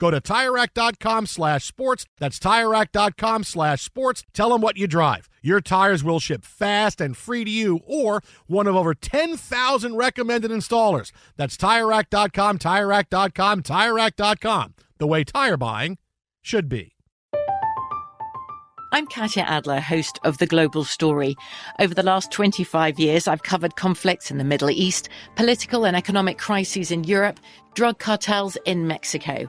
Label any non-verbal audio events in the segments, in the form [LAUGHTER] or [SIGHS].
Go to TireRack.com slash sports. That's TireRack.com slash sports. Tell them what you drive. Your tires will ship fast and free to you or one of over 10,000 recommended installers. That's TireRack.com, TireRack.com, TireRack.com. The way tire buying should be. I'm Katya Adler, host of The Global Story. Over the last 25 years, I've covered conflicts in the Middle East, political and economic crises in Europe, drug cartels in Mexico.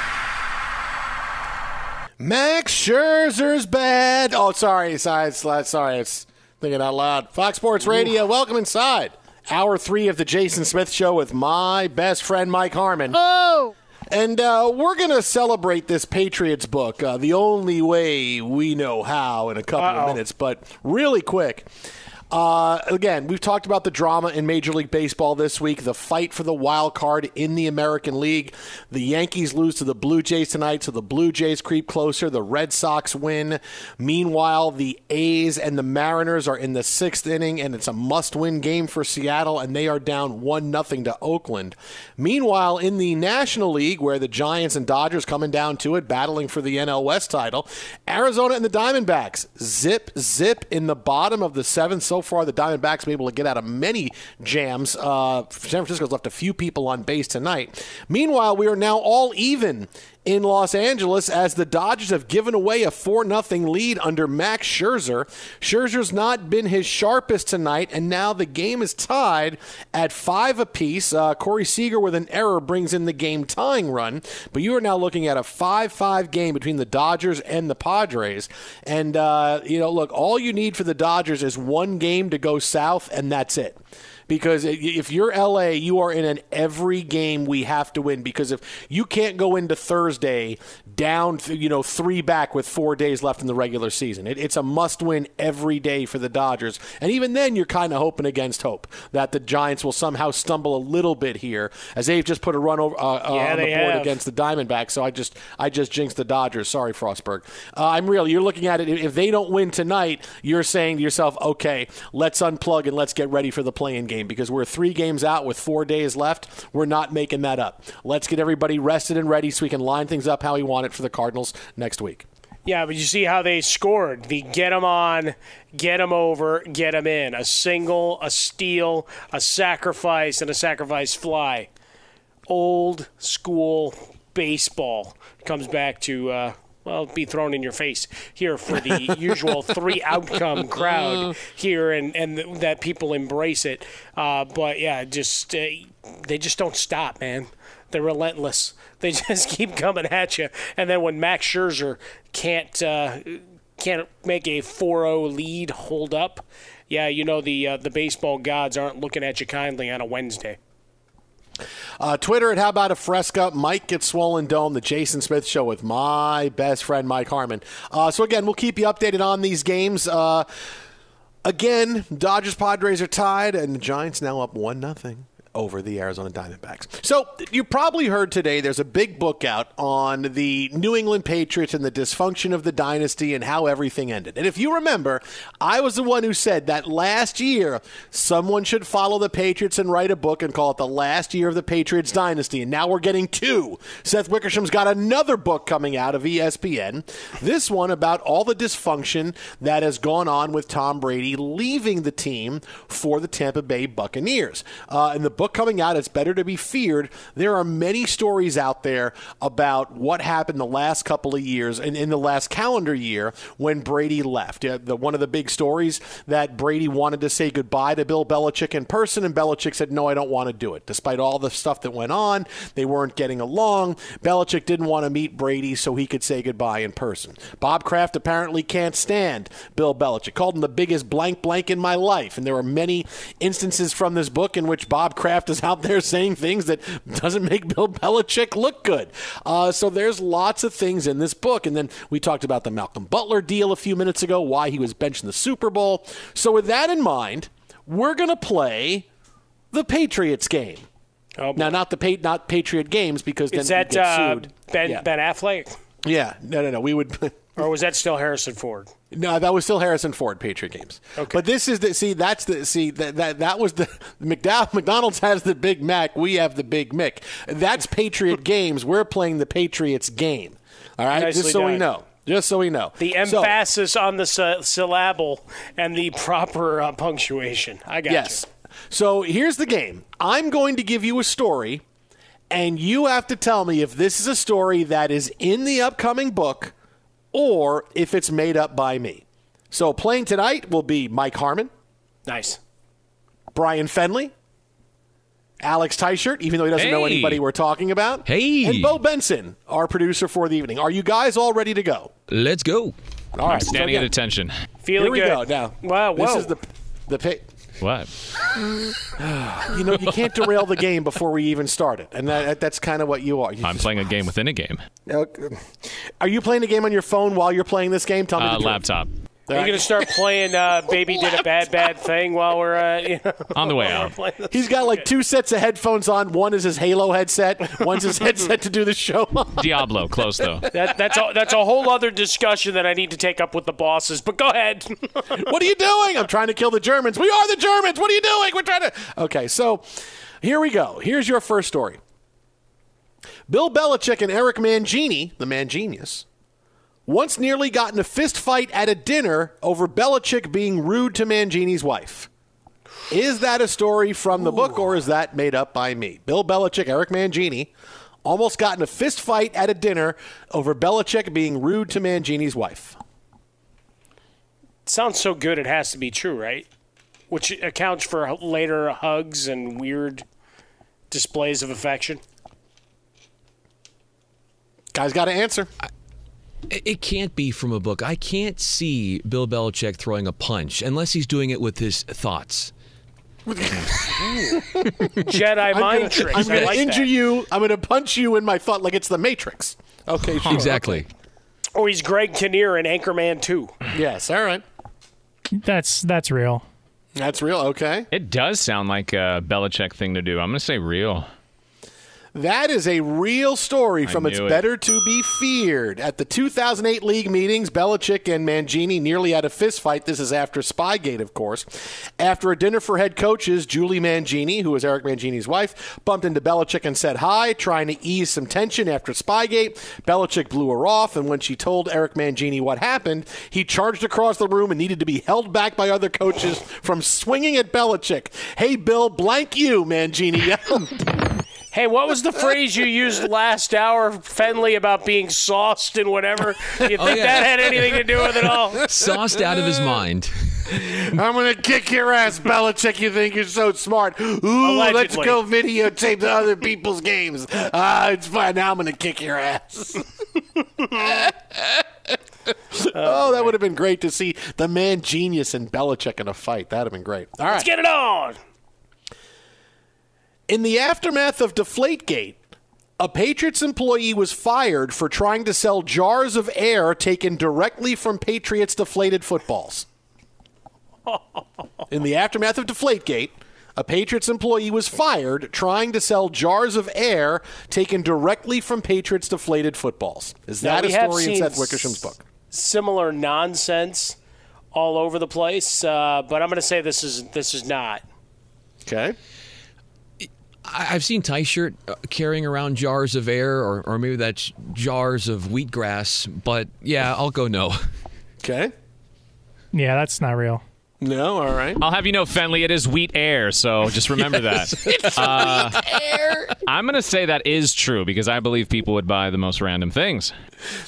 Max Scherzer's bad. Oh, sorry, sorry, sorry. It's thinking out loud. Fox Sports Radio. Welcome inside. Hour three of the Jason Smith Show with my best friend Mike Harmon. Oh. And uh, we're going to celebrate this Patriots book uh, the only way we know how in a couple Uh-oh. of minutes, but really quick. Uh, again, we've talked about the drama in Major League Baseball this week, the fight for the wild card in the American League. The Yankees lose to the Blue Jays tonight, so the Blue Jays creep closer. The Red Sox win. Meanwhile, the A's and the Mariners are in the sixth inning, and it's a must-win game for Seattle, and they are down one nothing to Oakland. Meanwhile, in the National League, where the Giants and Dodgers coming down to it, battling for the NL West title, Arizona and the Diamondbacks zip zip in the bottom of the seventh. So far, the Diamondbacks been able to get out of many jams. Uh, San Francisco's left a few people on base tonight. Meanwhile, we are now all even in Los Angeles as the Dodgers have given away a 4 0 lead under Max Scherzer. Scherzer's not been his sharpest tonight, and now the game is tied at five apiece. Uh, Corey Seager with an error brings in the game tying run, but you are now looking at a 5 5 game between the Dodgers and the Padres. And, uh, you know, look, all you need for the Dodgers is one game to go south, and that's it because if you're LA, you are in an every game we have to win because if you can't go into Thursday down, you know, three back with four days left in the regular season, it, it's a must win every day for the Dodgers. And even then, you're kind of hoping against hope that the Giants will somehow stumble a little bit here, as they've just put a run over uh, uh, Yeah, on the board have. against the Diamondbacks. So I just I just jinxed the Dodgers. Sorry, Frostberg. Uh, I'm real. You're looking at it. If they don't win tonight, you're saying to yourself, okay, let's unplug and let's get ready for the playing game because we're three games out with four days left. We're not making that up. Let's get everybody rested and ready so we can line things up how we want it for the Cardinals next week. Yeah, but you see how they scored. The get them on, get them over, get them in. A single, a steal, a sacrifice, and a sacrifice fly. Old school baseball comes back to, uh, well, be thrown in your face here for the [LAUGHS] usual three outcome crowd here, and, and th- that people embrace it. Uh, but yeah, just uh, they just don't stop, man. They're relentless. [LAUGHS] They just keep coming at you. And then when Max Scherzer can't uh, can't make a 4-0 lead hold up, yeah, you know the uh, the baseball gods aren't looking at you kindly on a Wednesday. Uh, Twitter at How About a Fresca. Mike gets swollen dome. The Jason Smith Show with my best friend Mike Harmon. Uh, so again, we'll keep you updated on these games. Uh, again, Dodgers Padres are tied, and the Giants now up one nothing over the Arizona Diamondbacks. So you probably heard today there's a big book out on the New England Patriots and the dysfunction of the dynasty and how everything ended. And if you remember, I was the one who said that last year someone should follow the Patriots and write a book and call it the last year of the Patriots dynasty. And now we're getting two. Seth Wickersham's got another book coming out of ESPN. This one about all the dysfunction that has gone on with Tom Brady leaving the team for the Tampa Bay Buccaneers. Uh, and the book coming out, It's Better to Be Feared. There are many stories out there about what happened the last couple of years and in the last calendar year when Brady left. Yeah, the, one of the big stories that Brady wanted to say goodbye to Bill Belichick in person, and Belichick said, No, I don't want to do it. Despite all the stuff that went on, they weren't getting along. Belichick didn't want to meet Brady so he could say goodbye in person. Bob Kraft apparently can't stand Bill Belichick, called him the biggest blank blank in my life. And there are many instances from this book in which Bob Kraft is out there saying things that doesn't make Bill Belichick look good. Uh, so there's lots of things in this book. And then we talked about the Malcolm Butler deal a few minutes ago, why he was benched in the Super Bowl. So with that in mind, we're going to play the Patriots game. Oh, Now, not the pa- not Patriot games because then is that we get uh, sued. Ben yeah. Ben Affleck, yeah, no, no, no. We would. [LAUGHS] or was that still Harrison Ford? No, that was still Harrison Ford Patriot games. Okay. But this is the see that's the see that that, that was the [LAUGHS] McDowell, McDonald's has the Big Mac, we have the Big Mick. That's Patriot [LAUGHS] games. We're playing the Patriots game. All right, Nicely just so we know. Just so we know. The So- emphasis on the sy- syllable and the proper uh, punctuation. I got Yes. So here's the game. I'm going to give you a story, and you have to tell me if this is a story that is in the upcoming book or if it's made up by me. So playing tonight will be Mike Harmon. Nice. Brian Fenley, Alex Teichert, even though he doesn't know anybody we're talking about. Hey. And Bo Benson, our producer for the evening. Are you guys all ready to go? Let's go. All right. I'm standing so at attention. Feeling Here we good. go. Now, Wow. this is the the pa- What? [SIGHS] you know you can't derail the game before we even start it, and that, that's kind of what you are. You I'm just- playing a game within a game. Are you playing a game on your phone while you're playing this game? Tell me Uh, laptop. Are you going to start playing uh, [LAUGHS] "Baby Did a Bad Bad Thing" while we're uh, you know, [LAUGHS] On the way out. He's got like two sets of headphones on. One is his Halo headset. One's his [LAUGHS] headset to do the show. on. Diablo, close though. That, that's a, that's a whole other discussion that I need to take up with the bosses. But go ahead. what are you doing? I'm trying to kill the Germans. We are the Germans. What are you doing? We're trying to. Okay, so here we go. Here's your first story. Bill Belichick and Eric Mangini, the man genius, once nearly got in a fist fight at a dinner over Belichick being rude to Mangini's wife. Is that a story from the book or is that made up by me? Bill Belichick, Eric Mangini, almost got in a fist fight at a dinner over Belichick being rude to Mangini's wife. Sounds so good, it has to be true, right? Which accounts for later hugs and weird displays of affection. Guys got to answer. It it can't be from a book. I can't see Bill Belichick throwing a punch unless he's doing it with his thoughts. [LAUGHS] Jedi I'm mind gonna, tricks. I'm I gonna injure that. you. I'm gonna punch you in my thought like it's the Matrix. Okay, sure. Exactly. Or oh, he's Greg Kinnear in Anchorman 2. Yes, all right. That's that's real. That's real. Okay. It does sound like a Belichick thing to do. I'm going to say real. That is a real story from It's it. Better to Be Feared. At the 2008 league meetings, Belichick and Mangini nearly had a fistfight. This is after Spygate, of course. After a dinner for head coaches, Julie Mangini, who was Eric Mangini's wife, bumped into Belichick and said hi, trying to ease some tension after Spygate. Belichick blew her off, and when she told Eric Mangini what happened, he charged across the room and needed to be held back by other coaches from swinging at Belichick. Hey, Bill, blank you, Mangini yelled. [LAUGHS] Hey, what was the [LAUGHS] phrase you used last hour, Fenley, about being sauced and whatever? You think Oh, yeah. that had anything to do with it all? [LAUGHS] Sauced out of his mind. I'm gonna kick your ass, Belichick. You think you're so smart? Ooh, let's go videotape the other people's games. Ah, it's fine. Now I'm gonna kick your ass. [LAUGHS] oh, that would have been great to see the man genius and Belichick in a fight. That'd have been great. All right. Let's get it on. In the aftermath of Deflategate, a Patriots employee was fired for trying to sell jars of air taken directly from Patriots deflated footballs. [LAUGHS] In the aftermath of Deflategate, a Patriots employee was fired trying to sell jars of air taken directly from Patriots deflated footballs. Is Now, that a story in Seth Wickersham's book? Similar nonsense all over the place, uh, but I'm going to say this is this is not. Okay. I- I've seen Tyshirt uh, carrying around jars of air, or, or maybe that's jars of wheatgrass. But yeah, I'll go no. [LAUGHS] Okay. Yeah, that's not real. No, all right. I'll have you know, Fenley, it is wheat air, so just remember [LAUGHS] that. Uh, wheat air. I'm going to say that is true because I believe people would buy the most random things.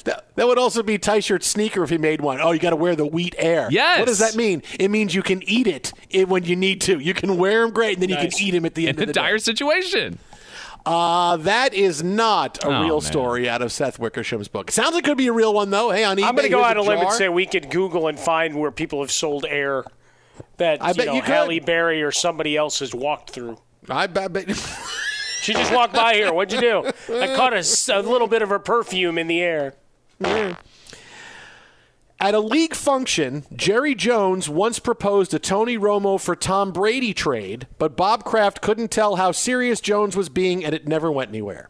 That, that would also be tie shirt sneaker if he made one. Oh, you got to wear the wheat air. Yes. What does that mean? It means you can eat it when you need to. You can wear them great, and then you can eat them at the end In of a the dire day. situation. Uh, that is not a Oh, real man. story out of Seth Wickersham's book. Sounds like it could be a real one, though. Hey, on eBay, I'm going to go out a on a limb and say we could Google and find where people have sold air that I bet know, you could. Halle Berry or somebody else has walked through. I bet. bet She just walked by here. What'd you do? [LAUGHS] I caught a little bit of her perfume in the air. At a league function, Jerry Jones once proposed a Tony Romo for Tom Brady trade, but Bob Kraft couldn't tell how serious Jones was being, and it never went anywhere.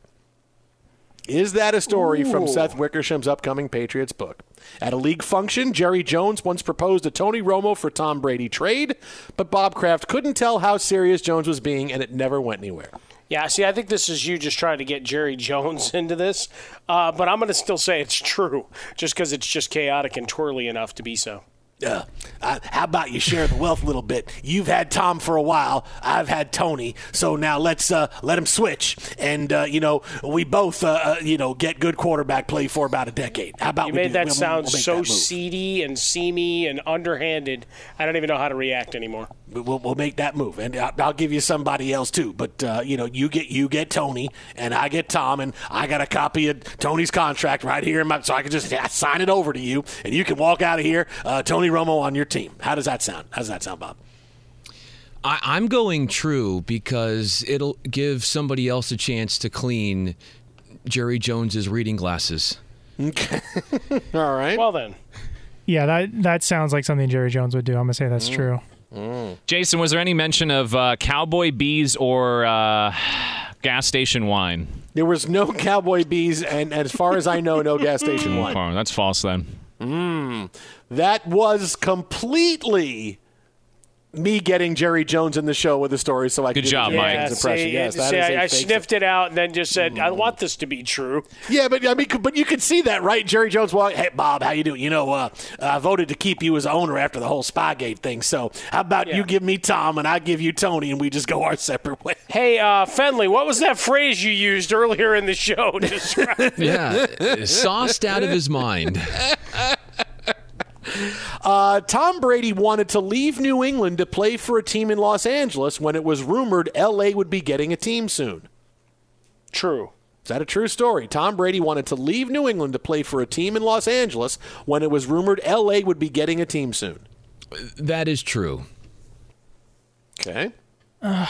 Is that a story from Seth Wickersham's upcoming Patriots book? At a league function, Jerry Jones once proposed a Tony Romo for Tom Brady trade, but Bob Kraft couldn't tell how serious Jones was being, and it never went anywhere. Yeah, see, I think this is you just trying to get Jerry Jones [LAUGHS] into this, uh, but I'm going to still say it's true, just because it's just chaotic and twirly enough to be so. Uh, uh, how about you share the wealth a little bit? You've had Tom for a while. I've had Tony. So now let's uh, let him switch, and uh, you know we both uh, uh, you know get good quarterback play for about a decade. How about You we made that we'll- sound we'll so that seedy and seamy and underhanded. I don't even know how to react anymore. We'll, we'll make that move, and I'll, I'll give you somebody else too. But uh, you know, you get you get Tony, and I get Tom, and I got a copy of Tony's contract right here, in my, so I can just sign it over to you, and you can walk out of here, uh, Tony Romo on your team. How does that sound? How does that sound, Bob? I, I'm going true because it'll give somebody else a chance to clean Jerry Jones's reading glasses. Okay. [LAUGHS] All right. Well then, Yeah, that that sounds like something Jerry Jones would do. I'm gonna say that's true. Jason, was there any mention of uh, cowboy bees or uh, gas station wine? There was no cowboy bees, and as far as I know, no gas station [LAUGHS] wine. Oh, that's false then. Mm. That was completely me getting Jerry Jones in the show with the story, so I could Good do job, the Mike. Jones impression. see, yes, that see, is a I, I fake sniffed it out and then just said, "I want this to be true." Yeah, but I mean, but you can see that, right? Jerry Jones, well, hey Bob, how you doing? You know, uh, I voted to keep you as owner after the whole Spygate thing. So how about you give me Tom and I give you Tony, and we just go our separate ways? Hey, uh, Fenley, what was that phrase you used earlier in the show? to describe- [LAUGHS] Yeah, sauced out of his mind. [LAUGHS] [LAUGHS] Uh, Tom Brady wanted to leave New England to play for a team in Los Angeles when it was rumored L.A. would be getting a team soon. True. Is that a true story? Tom Brady wanted to leave New England to play for a team in Los Angeles when it was rumored L.A. would be getting a team soon. That is true. Okay. I'm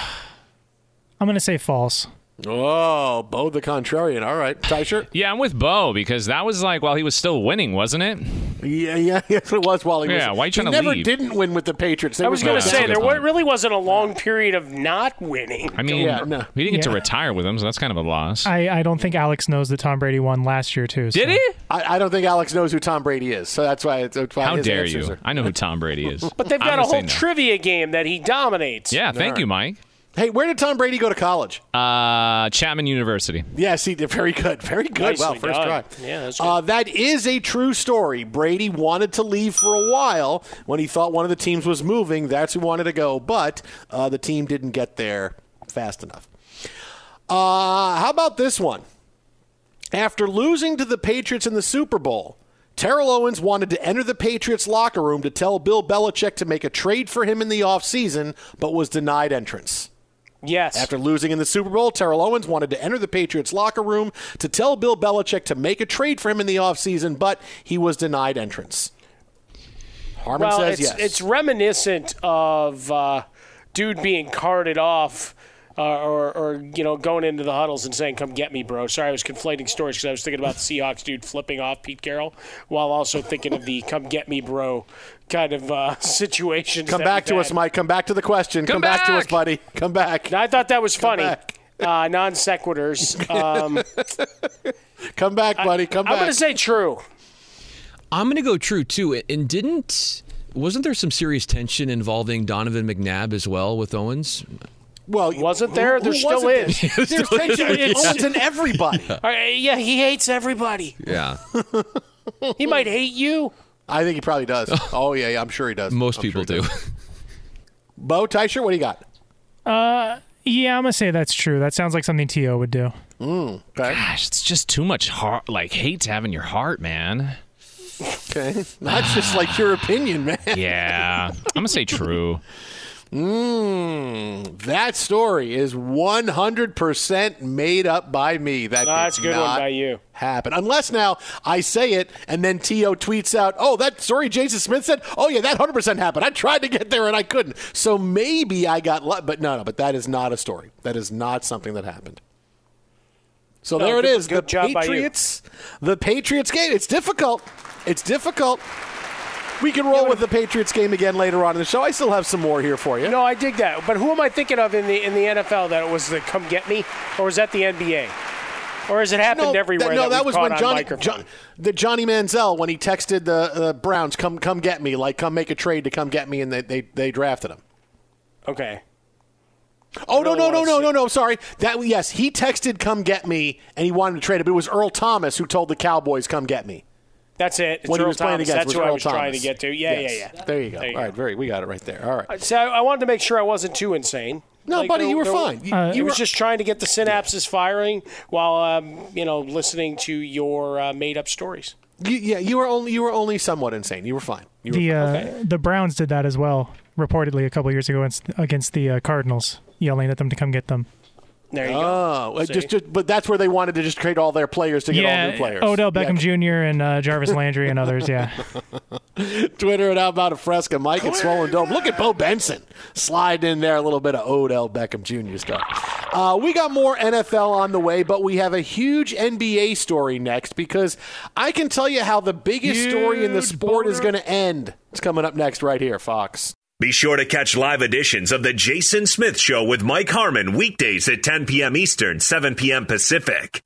going to say false. Oh, Bo the contrarian. All right, Tyshirt. Yeah, I'm with Bo because that was like while he was still winning, wasn't it? Yeah, yeah, [LAUGHS] yes, it was while he was. Yeah, why you trying he to never leave? didn't win with the Patriots. They I was going to down. say there good point. really wasn't a long period of not winning. I mean, Yeah, no. he didn't get to retire with him, so that's kind of a loss. I, I don't think Alex knows that Tom Brady won last year too. Did he? I, I don't think Alex knows who Tom Brady is, so that's why. It's, that's why How his dare you? are- I know who Tom Brady is. [LAUGHS] But they've got a gonna whole no. trivia game that he dominates. Yeah, thank you, Mike. Hey, where did Tom Brady go to college? Uh, Chapman University. Yes, he did. Very good. Very good. Nicely well, first done. try. Yeah, that's good. Uh, that is a true story. Brady wanted to leave for a while when he thought one of the teams was moving. That's who wanted to go, but uh, the team didn't get there fast enough. Uh, how about this one? After losing to the Patriots in the Super Bowl, Terrell Owens wanted to enter the Patriots locker room to tell Bill Belichick to make a trade for him in the offseason, but was denied entrance. Yes. After losing in the Super Bowl, Terrell Owens wanted to enter the Patriots locker room to tell Bill Belichick to make a trade for him in the offseason, but he was denied entrance. Harmon well, says it's, yes. it's reminiscent of uh, dude being carted off. Uh, or, or you know, going into the huddles and saying, "Come get me, bro." Sorry, I was conflating stories because I was thinking about the Seahawks dude flipping off Pete Carroll, while also thinking of the "Come get me, bro" kind of uh, [LAUGHS] situations. Come back to had. us, Mike. Come back to the question. Come Come, back. to us, buddy. Come back. I thought that was funny. Uh, non sequiturs. Um, [LAUGHS] Come back, buddy. Come back. I'm going to say true. I'm going to go true too. And didn't wasn't there some serious tension involving Donovan McNabb as well with Owens? well, Wasn't there? who- There who still is. there? [LAUGHS] There's tension with It's- Owens and everybody. All right, yeah, he hates everybody. Yeah, He might hate you. I think he probably does. [LAUGHS] Oh yeah, yeah. I'm sure he does. most I'm people sure he do. Bo Tysher, what do you got? Uh, yeah, I'm going to say that's true. That sounds like something T.O. would do. Okay. Gosh, it's just too much heart, like hate to have in your heart, man. Okay. [LAUGHS] That's just like your opinion, man. Yeah, I'm gonna say true. [LAUGHS] Mm, that story is 100% made up by me. That No, that's good one by you. Happen unless now I say it and then T.O. tweets out, "Oh, that story Jason Smith said. Oh yeah, that 100% happened. I tried to get there and I couldn't. So maybe I got, lu- but no, no. But that is not a story. That is not something that happened. So No, there it good- is. good the job by you. Patriots. The Patriots game. It's difficult. It's difficult. We can roll with the Patriots game again later on in the show. I still have some more here for you. No, I dig that. But who am I thinking of in the in the NFL that it was the "Come get me," or was that the NBA, or has it happened everywhere? That, no, that, that, was when Johnny? John, the Johnny Manziel when he texted the uh, Browns, "Come, come get me," like come make a trade to come get me, and they they, they drafted him. Okay. Oh no no no no no no! Sorry, that yes, he texted "Come get me" and he wanted to trade it, but it was Earl Thomas who told the Cowboys "Come get me." That's it. It's when Earl he was playing Thomas. against That's was who I Earl was trying to get to. Yeah, Yes. yeah, yeah. There you go. There you All go. right, very. We got it right there. All right. So I, I wanted to make sure I wasn't too insane. No, Like, buddy, there- you were there- fine. You, Uh, He you was were- just trying to get the synapses firing while um, you know listening to your uh, made up stories. you, yeah, you were only you were only somewhat insane. You were fine. You were The uh, Okay. the Browns did that as well, reportedly a couple years ago against, against the uh, Cardinals, yelling at them to come get them. There you go. Oh, uh, just, just but that's where they wanted to just trade all their players to get all new players. Odell Yeah. Beckham Jr. and uh, Jarvis Landry and others. Yeah, [LAUGHS] Twitter and how about a fresca, Mike and Swollen Dome. Look at Bo Benson sliding in there a little bit of Odell Beckham Jr. stuff. Uh, we got more NFL on the way, but we have a huge NBA story next because I can tell you how the biggest story in the sport is going to end. It's coming up next right here, Fox. Be sure to catch live editions of The Jason Smith Show with Mike Harmon weekdays at 10 p.m. Eastern, 7 p.m. Pacific.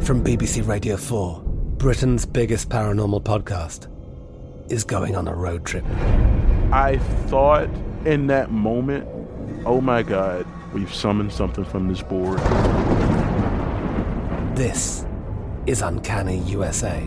From BBC Radio 4, Britain's biggest paranormal podcast is going on a road trip. I thought in that moment, oh my God, we've summoned something from this board. This is Uncanny USA.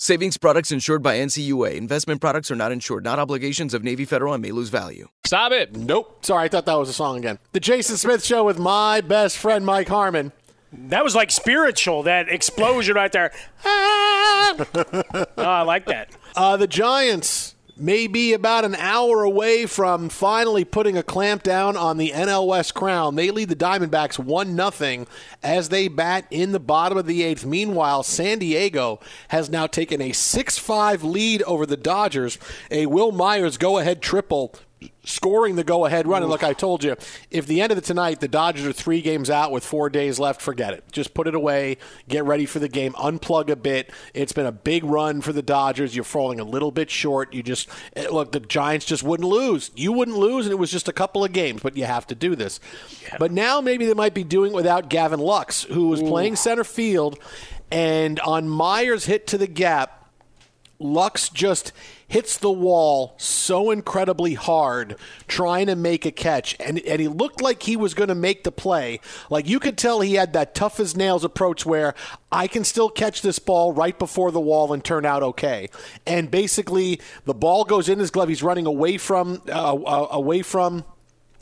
Savings products insured by NCUA. Investment products are not insured, not obligations of Navy Federal and may lose value. Stop it. Nope. Sorry, I thought that was a song again. The Jason Smith Show with my best friend, Mike Harmon. That was like spiritual, that explosion right there. [LAUGHS] oh, I like that. Uh, the Giants may be about an hour away from finally putting a clamp down on the NL West crown. They lead the Diamondbacks 1 0 as they bat in the bottom of the eighth. Meanwhile, San Diego has now taken a 6 5 lead over the Dodgers. A Wil Myers go ahead triple scoring the go-ahead run. And look, I told you, if the end of the tonight, the Dodgers are three games out with four days left, forget it. Just put it away, get ready for the game, unplug a bit. It's been a big run for the Dodgers. You're falling a little bit short. You just eh, look, the Giants just wouldn't lose. You wouldn't lose, and it was just a couple of games, but you have to do this. Yeah. But now maybe they might be doing it without Gavin Lux, who was Ooh. playing center field, and on Myers' hit to the gap. Lux just hits the wall so incredibly hard trying to make a catch. And, and he looked like he was going to make the play. Like you could tell he had that tough as nails approach where I can still catch this ball right before the wall and turn out okay. And basically, the ball goes in his glove. He's running away from uh, uh, away from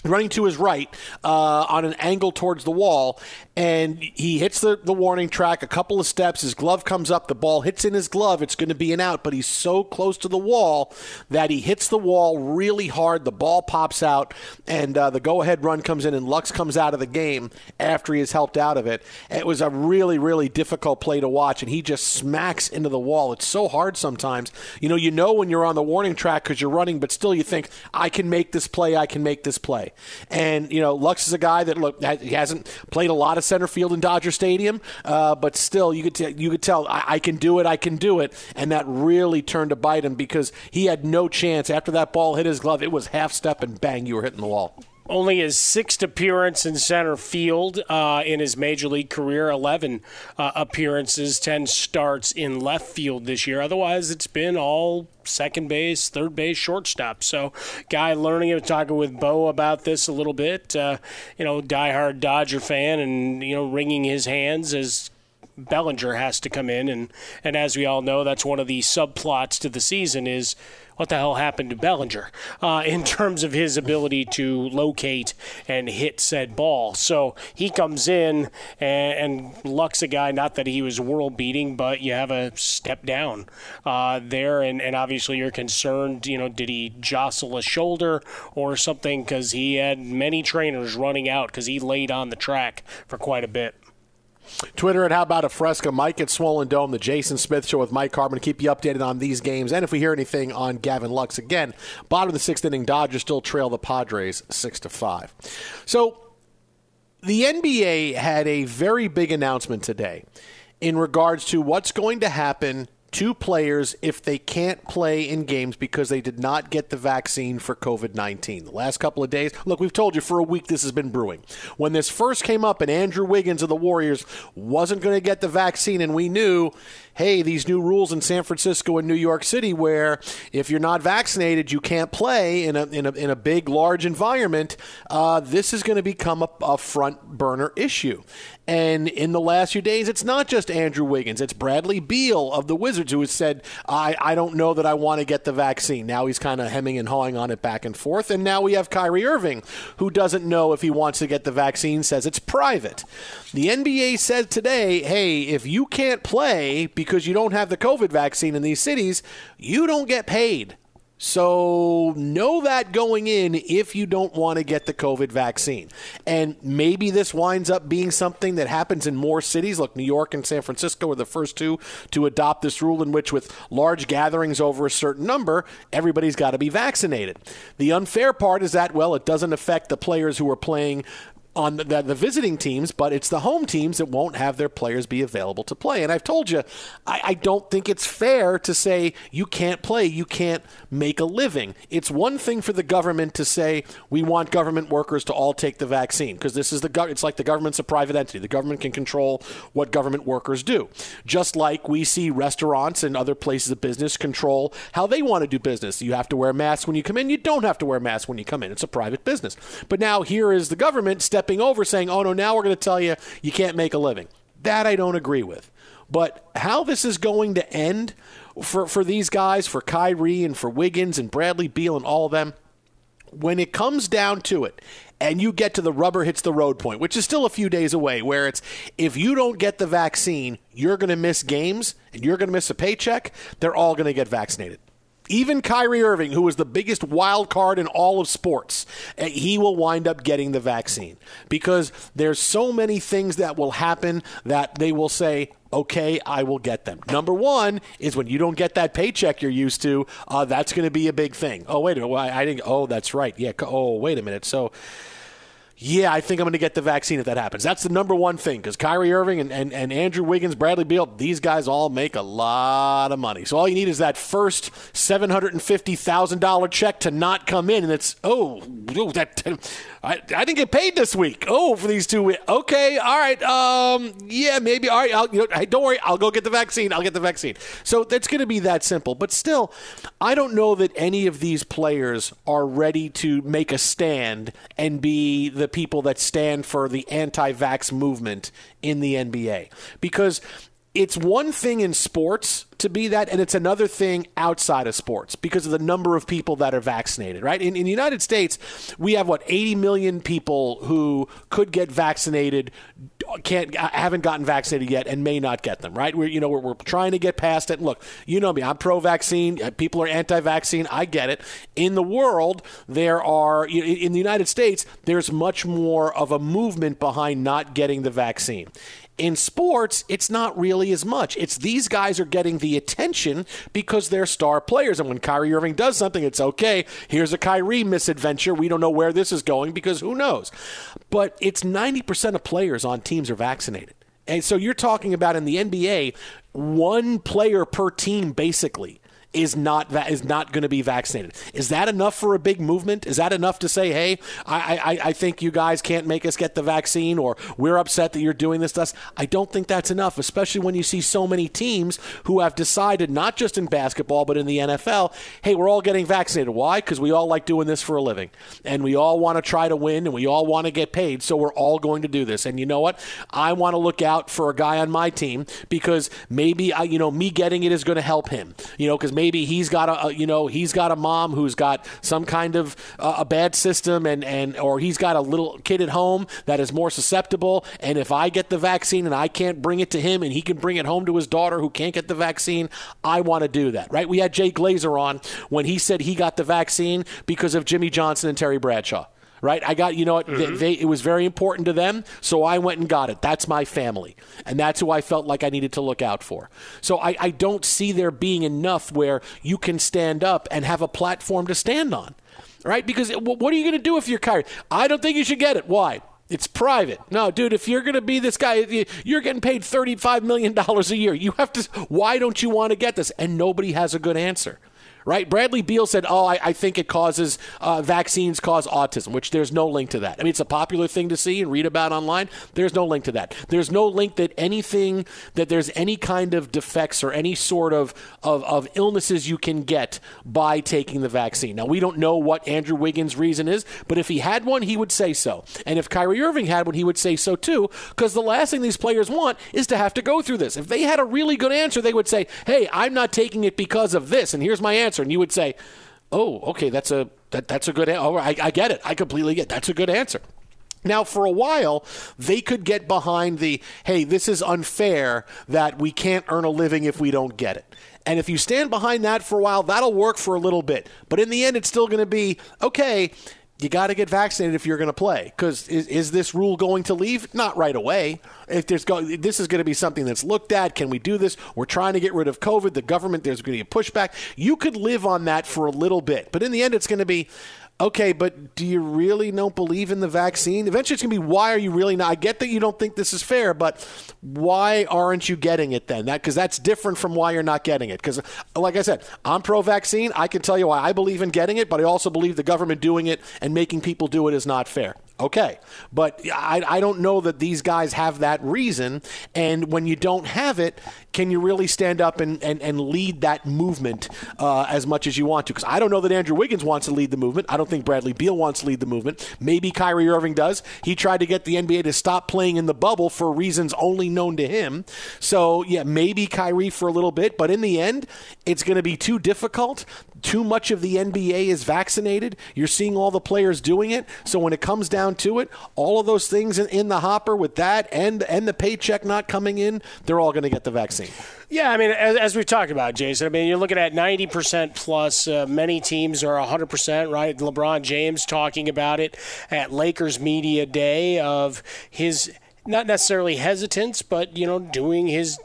running to his right uh, on an angle towards the wall, and he hits the, the warning track a couple of steps. His glove comes up, the ball hits in his glove. It's going to be an out, but he's so close to the wall that he hits the wall really hard. The ball pops out, and uh, the go ahead run comes in, and Lux comes out of the game after he is helped out of it. It was a really, really difficult play to watch, and he just smacks into the wall. It's so hard sometimes. You know, you know when you're on the warning track because you're running, but still you think, I can make this play, I can make this play. And, you know, Lux is a guy that, look, he hasn't played a lot of center field in Dodger Stadium, uh, but still, you could, t- you could tell, I-, I can do it, I can do it. And that really turned to bite him because he had no chance. After that ball hit his glove, it was half step and bang, you were hitting the wall only his sixth appearance in center field uh, in his major league career 11 uh, appearances 10 starts in left field this year. Otherwise it's been all second base third base shortstop. So guy learning it talking with bo about this a little bit uh, you know diehard dodger fan and you know wringing his hands as Bellinger has to come in, and and as we all know, that's one of the subplots to the season is what the hell happened to Bellinger uh, in terms of his ability to locate and hit said ball. So he comes in, and, and Luck's a guy, not that he was world beating, but you have a step down uh, there, and, and obviously you're concerned, you know, did he jostle a shoulder or something? Because he had many trainers running out because he laid on the track for quite a bit. Twitter at How About a Fresca, Mike at Swollen Dome, the Jason Smith Show with Mike Harmon. Keep you updated on these games. And if we hear anything on Gavin Lux, again, bottom of the sixth inning, Dodgers still trail the Padres 6 to 5. So the NBA had a very big announcement today in regards to what's going to happen to players if they can't play in games because they did not get the vaccine for COVID 19. The last couple of days, look, we've told you for a week this has been brewing. When this first came up and Andrew Wiggins of the Warriors wasn't going to get the vaccine, and we knew, hey, these new rules in San Francisco and New York City where if you're not vaccinated, you can't play in a, in a, in a big, large environment, uh, this is going to become a, a front burner issue. And in the last few days, it's not just Andrew Wiggins, it's Bradley Beal of the Wizards who has said, I, I don't know that I want to get the vaccine. Now he's kind of hemming and hawing on it back and forth. And now we have Kyrie Irving, who doesn't know if he wants to get the vaccine, says it's private. The NBA said today, hey, if you can't play because you don't have the COVID vaccine in these cities, you don't get paid. So know that going in if you don't want to get the COVID vaccine. And maybe this winds up being something that happens in more cities. Look, New York and San Francisco are the first two to adopt this rule in which with large gatherings over a certain number, everybody's got to be vaccinated. The unfair part is that well, it doesn't affect the players who are playing on the, the, visiting teams, but it's the home teams that won't have their players be available to play. And I've told you, I, I, don't think it's fair to say you can't play, you can't make a living. It's one thing for the government to say we want government workers to all take the vaccine because this is the it's like the government's a private entity. The government can control what government workers do, just like we see restaurants and other places of business control how they want to do business. You have to wear masks when you come in. You don't have to wear masks when you come in. It's a private business. But now here is the government step stepping over saying, oh, no, now we're going to tell you you can't make a living. That I don't agree with. But how this is going to end for, for these guys, for Kyrie and for Wiggins and Bradley Beal and all of them, when it comes down to it, and you get to the rubber hits the road point, which is still a few days away, where it's if you don't get the vaccine, you're going to miss games and you're going to miss a paycheck, they're all going to get vaccinated even Kyrie Irving, who was the biggest wild card in all of sports, eh, he will wind up getting the vaccine because there's so many things that will happen that they will say, okay, I will get them. Number one is when you don't get that paycheck you're used to, uh, that's going to be a big thing. Oh, wait a minute. I, I didn't. Oh, that's right. Yeah. Oh, wait a minute. So yeah, I think I'm going to get the vaccine if that happens. That's the number one thing because Kyrie Irving and, and, and Andrew Wiggins, Bradley Beal, these guys all make a lot of money. So all you need is that first $750,000 check to not come in. And it's, oh, that I, I didn't get paid this week. Oh, for these two weeks. Okay, all right. Um, yeah, maybe. All right. I'll, you know, hey, don't worry. I'll go get the vaccine. I'll get the vaccine. So that's going to be that simple. But still, I don't know that any of these players are ready to make a stand and be the the people that stand for the anti vax movement in the NBA. Because it's one thing in sports to be that, and it's another thing outside of sports because of the number of people that are vaccinated, right? In, in the United States, we have what 80 million people who could get vaccinated, can't haven't gotten vaccinated yet, and may not get them, right? We're you know we're, we're trying to get past it. look, you know me, I'm pro-vaccine. Uh, people are anti-vaccine. I get it. In the world, there are in the United States, there's much more of a movement behind not getting the vaccine. In sports, it's not really as much. It's these guys are getting the attention because they're star players. And when Kyrie Irving does something, it's okay. Here's a Kyrie misadventure. We don't know where this is going because who knows? But it's 90% of players on teams are vaccinated. And so you're talking about in the NBA, one player per team, basically is not va- is not going to be vaccinated. Is that enough for a big movement? Is that enough to say, hey, I, I, I think you guys can't make us get the vaccine, or we're upset that you're doing this to us? I don't think that's enough, especially when you see so many teams who have decided, not just in basketball, but in the NFL, hey, we're all getting vaccinated. Why? Because we all like doing this for a living, and we all want to try to win, and we all want to get paid, so we're all going to do this. And you know what? I want to look out for a guy on my team because maybe I, you know, me getting it is going to help him. You know, because maybe he's got a, a, you know, he's got a mom who's got some kind of uh, a bad system, and and or he's got a little kid at home that is more susceptible. And if I get the vaccine and I can't bring it to him, and he can bring it home to his daughter who can't get the vaccine, I want to do that. Right? We had Jay Glazer on when he said he got the vaccine because of Jimmy Johnson and Terry Bradshaw right? I got, you know what, they, mm-hmm. they, it was very important to them, so I went and got it. That's my family. And that's who I felt like I needed to look out for. So I, I don't see there being enough where you can stand up and have a platform to stand on, right? Because what are you going to do if you're Kyrie? I don't think you should get it. Why? It's private. No, dude, if you're going to be this guy, you're getting paid $35 million a year. You have to, why don't you want to get this? And nobody has a good answer right? Bradley Beal said, "Oh, I, I think it causes uh, vaccines cause autism," which there's no link to that. I mean, it's a popular thing to see and read about online. There's no link to that. There's no link that anything that there's any kind of defects or any sort of of, of illnesses you can get by taking the vaccine. Now we don't know what Andrew Wiggins' reason is, but if he had one, he would say so, and if Kyrie Irving had one, he would say so too. Because the last thing these players want is to have to go through this. If they had a really good answer, they would say, "Hey, I'm not taking it because of this, and here's my answer." Answer, and you would say, "Oh, okay, that's a that, that's a good. Oh, I, I get it. I completely get. It. That's a good answer." Now, for a while, they could get behind the, hey, this is unfair that we can't earn a living if we don't get it. And if you stand behind that for a while, that'll work for a little bit. But in the end, it's still going to be, okay, you got to get vaccinated if you're going to play. Because is, is this rule going to leave? Not right away. If there's go, this is going to be something that's looked at. Can we do this? We're trying to get rid of COVID. The government, there's going to be a pushback. You could live on that for a little bit, but in the end, it's going to be okay, but do you really don't believe in the vaccine? Eventually, it's going to be why are you really not? I get that you don't think this is fair, but why aren't you getting it then? That because that's different from why you're not getting it. Because, like I said, I'm pro-vaccine. I can tell you why I believe in getting it, but I also believe the government doing it and making people do it is not fair. Okay. But I, I don't know that these guys have that reason. And when you don't have it, can you really stand up and, and, and lead that movement uh, as much as you want to? Because I don't know that Andrew Wiggins wants to lead the movement. I don't think Bradley Beal wants to lead the movement. Maybe Kyrie Irving does. He tried to get the NBA to stop playing in the bubble for reasons only known to him. So, yeah, maybe Kyrie for a little bit. But in the end, it's going to be too difficult too much of the NBA is vaccinated. You're seeing all the players doing it. So when it comes down to it, all of those things in, in the hopper with that and and the paycheck not coming in, they're all going to get the vaccine. Yeah, I mean, as, as, we've talked about, Jason, I mean, you're looking at 90% plus. Uh, many teams are 100%, right? LeBron James talking about it at Lakers Media Day of his not necessarily hesitance, but, you know, doing his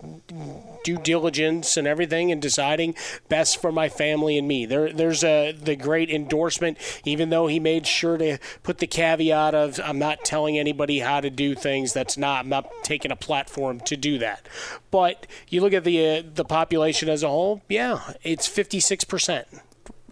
due diligence and everything and deciding best for my family and me. There, there's a the great endorsement, even though he made sure to put the caveat of I'm not telling anybody how to do things. That's not I'm not taking a platform to do that. But you look at the uh, the population as a whole, yeah, it's 56 percent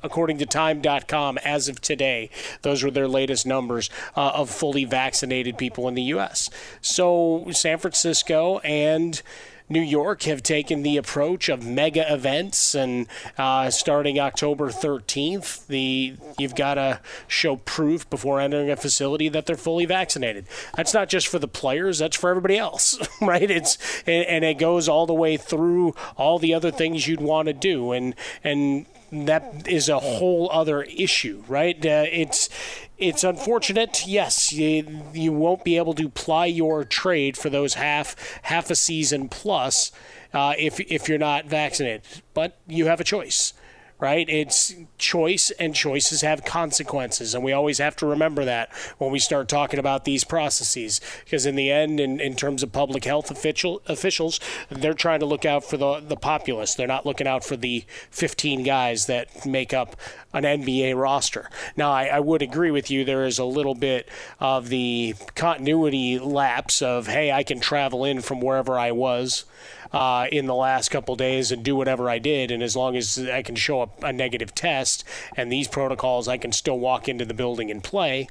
according to time.com as of today those were their latest numbers uh, of fully vaccinated people in the US so San Francisco and New York have taken the approach of mega events, and uh, starting October 13th, the you've got to show proof before entering a facility that they're fully vaccinated. That's not just for the players; that's for everybody else, [LAUGHS] right? It's and, and it goes all the way through all the other things you'd want to do, and and that is a whole other issue, right? Uh, it's it's unfortunate. Yes, you, you won't be able to ply your trade for those half half a season plus uh, if if you're not vaccinated. But you have a choice, right? It's choice, and choices have consequences. And we always have to remember that when we start talking about these processes. Because in the end, in, in terms of public health official, officials, they're trying to look out for the, the populace. They're not looking out for the 15 guys that make up an NBA roster. Now, I, I would agree with you, there is a little bit of the continuity lapse of, hey, I can travel in from wherever I was uh, in the last couple days and do whatever I did. And as long as I can show a, a negative test and these protocols, I can still walk into the building and play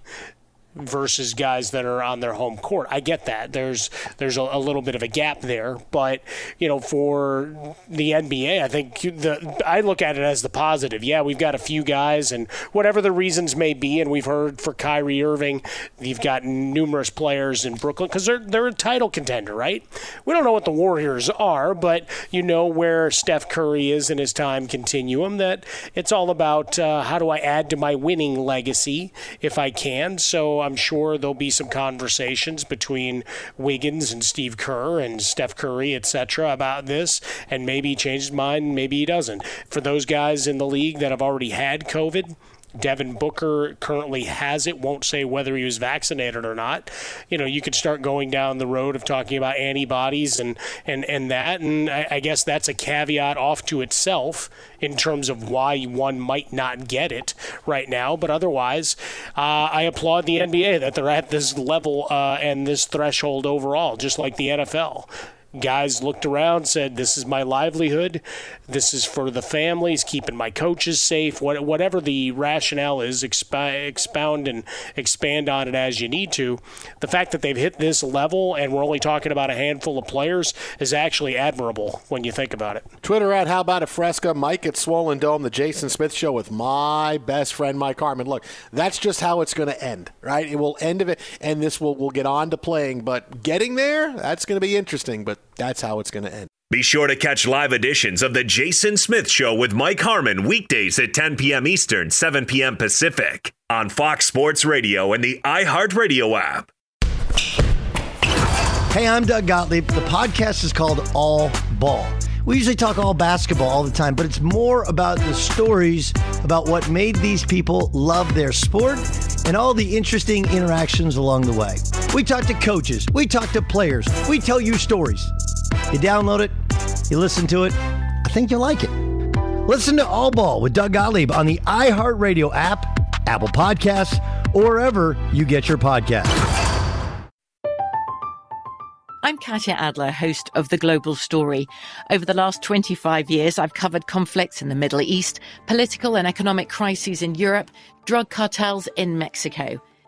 versus guys that are on their home court. I get that. There's there's a, a, little bit of a gap there, but you know, for the NBA, I think the I look at it as the positive. Yeah, we've got a few guys, and whatever the reasons may be, and we've heard for Kyrie Irving, you've got numerous players in Brooklyn because they're they're a title contender, right? We don't know what the Warriors are, but you know where Steph Curry is in his time continuum. That it's all about uh, how do I add to my winning legacy if I can. So I'm sure there'll be some conversations between Wiggins and Steve Kerr and Steph Curry, etc., about this, and maybe he changes mind, maybe he doesn't. For those guys in the league that have already had COVID, Devin Booker currently has it, won't say whether he was vaccinated or not. You know, you could start going down the road of talking about antibodies and, and, and that. And I, I guess that's a caveat off to itself in terms of why one might not get it right now. But otherwise, uh, I applaud the NBA that they're at this level uh, and this threshold overall, just like the NFL guys looked around, said, "This is my livelihood. This is for the families, keeping my coaches safe. What, whatever the rationale is, exp- expound and expand on it as you need to. The fact that they've hit this level and we're only talking about a handful of players is actually admirable when you think about it. Twitter at How About a Fresca, Mike at Swollen Dome, the Jason Smith Show with my best friend Mike Harmon. Look, that's just how it's going to end, right? It will end of it, and this will will get on to playing, but getting there, that's going to be interesting. But that's how it's going to end. Be sure to catch live editions of The Jason Smith Show with Mike Harmon weekdays at 10 p.m. Eastern, 7 p.m. Pacific on Fox Sports Radio and the iHeartRadio app. Hey, I'm Doug Gottlieb. The podcast is called All Ball. We usually talk all basketball all the time, but it's more about the stories about what made these people love their sport and all the interesting interactions along the way. We talk to coaches, we talk to players, we tell you stories. You download it, you listen to it, I think you'll like it. Listen to All Ball with Doug Gottlieb on the iHeartRadio app, Apple Podcasts, or wherever you get your podcasts. I'm Katya Adler, host of The Global Story. Over the last 25 years, I've covered conflicts in the Middle East, political and economic crises in Europe, drug cartels in Mexico.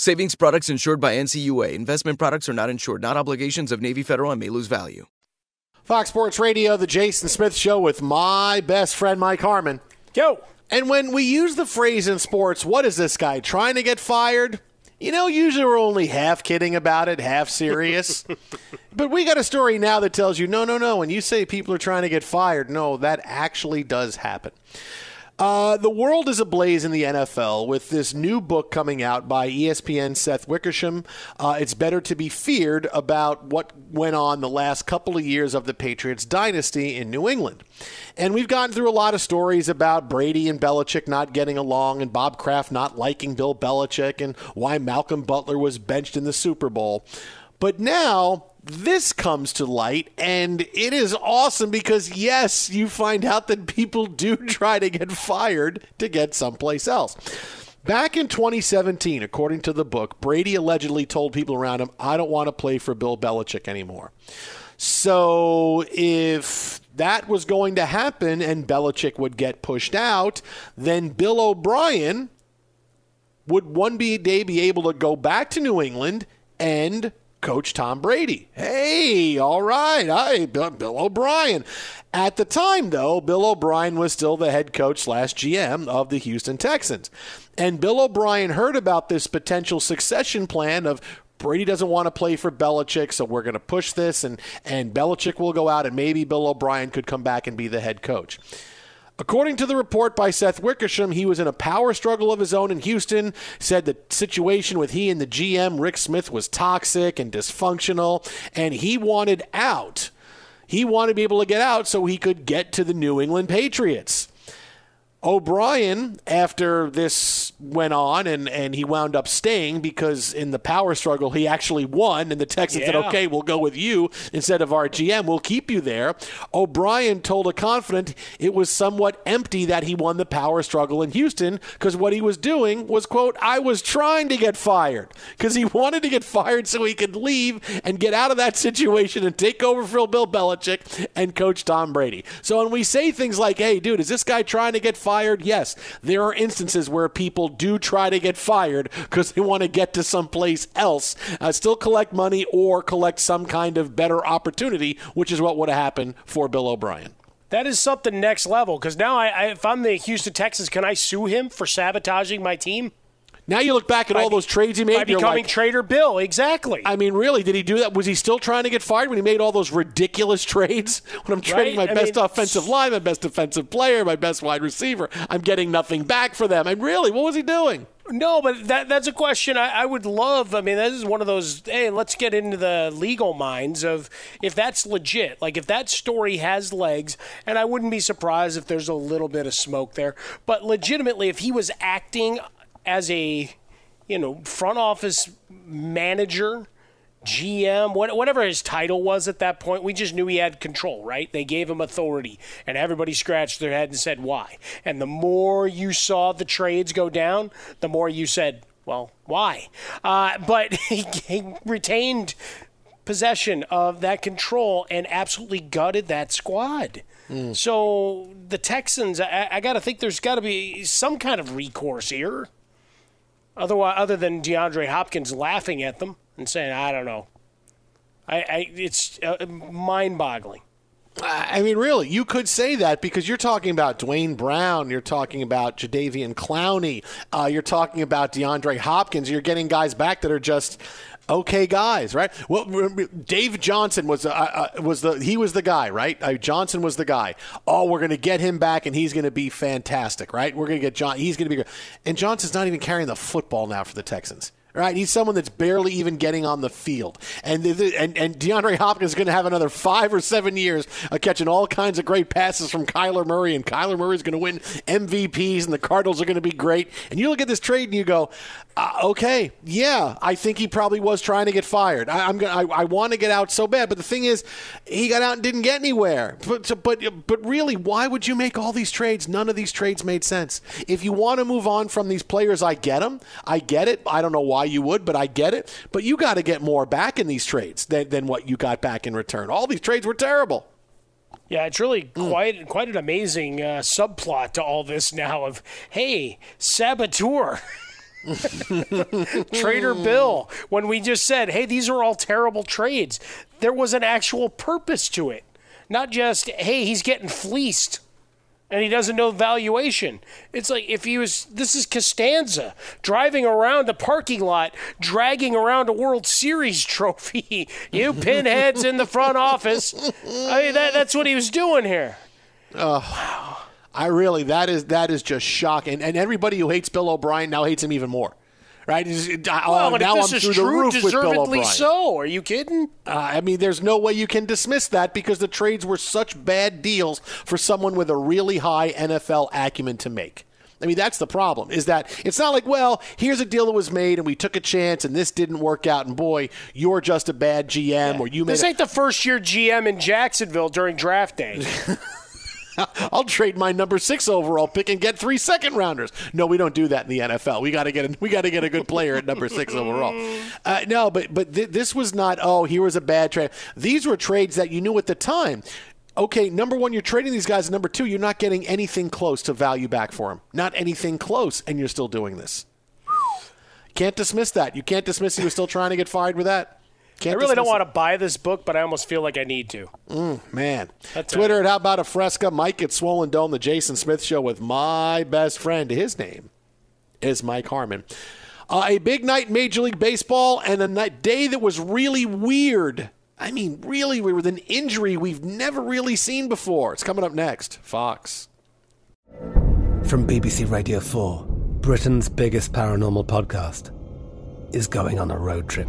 Savings products insured by NCUA. Investment products are not insured, not obligations of Navy Federal and may lose value. Fox Sports Radio, the Jason Smith Show with my best friend Mike Harmon. Yo. And when we use the phrase in sports, what is this guy trying to get fired? You know, usually we're only half kidding about it, half serious. [LAUGHS] but we got a story now that tells you no, no, no. When you say people are trying to get fired, no, that actually does happen. Uh, the world is ablaze in the NFL with this new book coming out by ESPN Seth Wickersham. Uh, it's better to be feared about what went on the last couple of years of the Patriots dynasty in New England. And we've gotten through a lot of stories about Brady and Belichick not getting along and Bob Kraft not liking Bill Belichick and why Malcolm Butler was benched in the Super Bowl. But now this comes to light, and it is awesome because, yes, you find out that people do [LAUGHS] try to get fired to get someplace else. Back in 2017, according to the book, Brady allegedly told people around him, I don't want to play for Bill Belichick anymore. So if that was going to happen and Belichick would get pushed out, then Bill O'Brien would one day be able to go back to New England and coach Tom Brady. Hey, all right. I, Bill O'Brien. At the time, though, Bill O'Brien was still the head coach slash GM of the Houston Texans. And Bill O'Brien heard about this potential succession plan of Brady doesn't want to play for Belichick, so we're going to push this, and, and Belichick will go out, and maybe Bill O'Brien could come back and be the head coach. According to the report by Seth Wickersham, he was in a power struggle of his own in Houston. Said the situation with he and the GM, Rick Smith, was toxic and dysfunctional, and he wanted out. He wanted to be able to get out so he could get to the New England Patriots. O'Brien, after this went on and, and he wound up staying because in the power struggle he actually won and the Texans yeah. said, okay, we'll go with you instead of our GM. We'll keep you there. O'Brien told a confidant it was somewhat empty that he won the power struggle in Houston because what he was doing was, quote, I was trying to get fired because he [LAUGHS] wanted to get fired so he could leave and get out of that situation and take over for Bill Belichick and coach Tom Brady. So when we say things like, hey, dude, is this guy trying to get fired? Fired? Yes, there are instances where people do try to get fired because they want to get to someplace else, uh, still collect money or collect some kind of better opportunity, which is what would have happened for Bill O'Brien. That is something next level because now, I, I, if I'm the Houston Texans, can I sue him for sabotaging my team? Now you look back at by all those trades he made. By becoming like, Trader Bill, exactly. I mean, really, did he do that? Was he still trying to get fired when he made all those ridiculous trades? [LAUGHS] When I'm trading right? my I best mean, offensive line, my best defensive player, my best wide receiver, I'm getting nothing back for them. I mean, really, what was he doing? No, but that that's a question I, I, would love. I mean, that is one of those. Hey, let's get into the legal minds of if that's legit. Like if that story has legs, and I wouldn't be surprised if there's a little bit of smoke there. But legitimately, if he was acting as a you know, front office manager, GM, whatever his title was at that point, we just knew he had control, right? They gave him authority, and everybody scratched their head and said, why? And the more you saw the trades go down, the more you said, well, why? Uh, but [LAUGHS] he, he retained possession of that control and absolutely gutted that squad. Mm. So the Texans, I, I got to think there's got to be some kind of recourse here. Otherwise, other than DeAndre Hopkins laughing at them and saying, "I don't know," I, I it's uh, mind-boggling. I mean, really, you could say that because you're talking about Duane Brown, you're talking about Jadeveon Clowney, uh, you're talking about DeAndre Hopkins. You're getting guys back that are just okay guys, right? Well, Dave Johnson was uh, uh, was the he was the guy, right? Uh, Johnson was the guy. Oh, we're going to get him back, and he's going to be fantastic, right? We're going to get John. He's going to be good. And Johnson's not even carrying the football now for the Texans. Right, he's someone that's barely even getting on the field, and and and DeAndre Hopkins is going to have another five or seven years of catching all kinds of great passes from Kyler Murray, and Kyler Murray is going to win MVPs, and the Cardinals are going to be great. And you look at this trade and you go, uh, okay, yeah, I think he probably was trying to get fired. I, am gonna, I, I want to get out so bad, but the thing is, he got out and didn't get anywhere. But but but really, why would you make all these trades? None of these trades made sense. If you want to move on from these players, I get them. I get it. I don't know why you would, but I get it. But you got to get more back in these trades than, than what you got back in return. All these trades were terrible. Yeah, it's really mm. quite quite an amazing uh, subplot to all this now. Of hey, saboteur. [LAUGHS] [LAUGHS] Trader Bill, when we just said, hey, these are all terrible trades, there was an actual purpose to it. Not just, hey, he's getting fleeced and he doesn't know valuation. It's like if he was, this is Costanza driving around the parking lot, dragging around a World Series trophy. [LAUGHS] you pinheads in the front office. I mean, that, that's what he was doing here. Oh, wow. I really, that is that is just shocking. And everybody who hates Bill O'Brien now hates him even more right? Well, oh, now I'm through true, the roof with Bill deservedly O'Brien. so. Are you kidding? Uh, I mean, there's no way you can dismiss that because the trades were such bad deals for someone with a really high NFL acumen to make. I mean, that's the problem. Is that it's not like, well, here's a deal that was made and we took a chance and this didn't work out, and boy, you're just a bad GM yeah. or you made. This ain't the first year GM in Jacksonville during draft day. [LAUGHS] [LAUGHS] I'll trade my number six overall pick and get three second rounders. No, we don't do that in the NFL. We got to get a, we got to get a good player at number six overall. [LAUGHS] Uh, no, but but th- this was not. Oh, here was a bad trade. These were trades that you knew at the time okay, number one, you're trading these guys. Number two, you're not getting anything close to value back for them. Not anything close, and you're still doing this. Can't dismiss that. You can't dismiss he was still trying to get fired with that. Can't I really don't want to buy this book, but I almost feel like I need to. Mm, man. That's Twitter right. at How About a Fresca. Mike at Swollen Dome, the Jason Smith Show with my best friend. His name is Mike Harmon. Uh, a big night in Major League Baseball and a night, day that was really weird. I mean, really weird with an injury we've never really seen before. It's coming up next. Fox. From BBC Radio 4, Britain's biggest paranormal podcast is going on a road trip.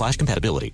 slash compatibility.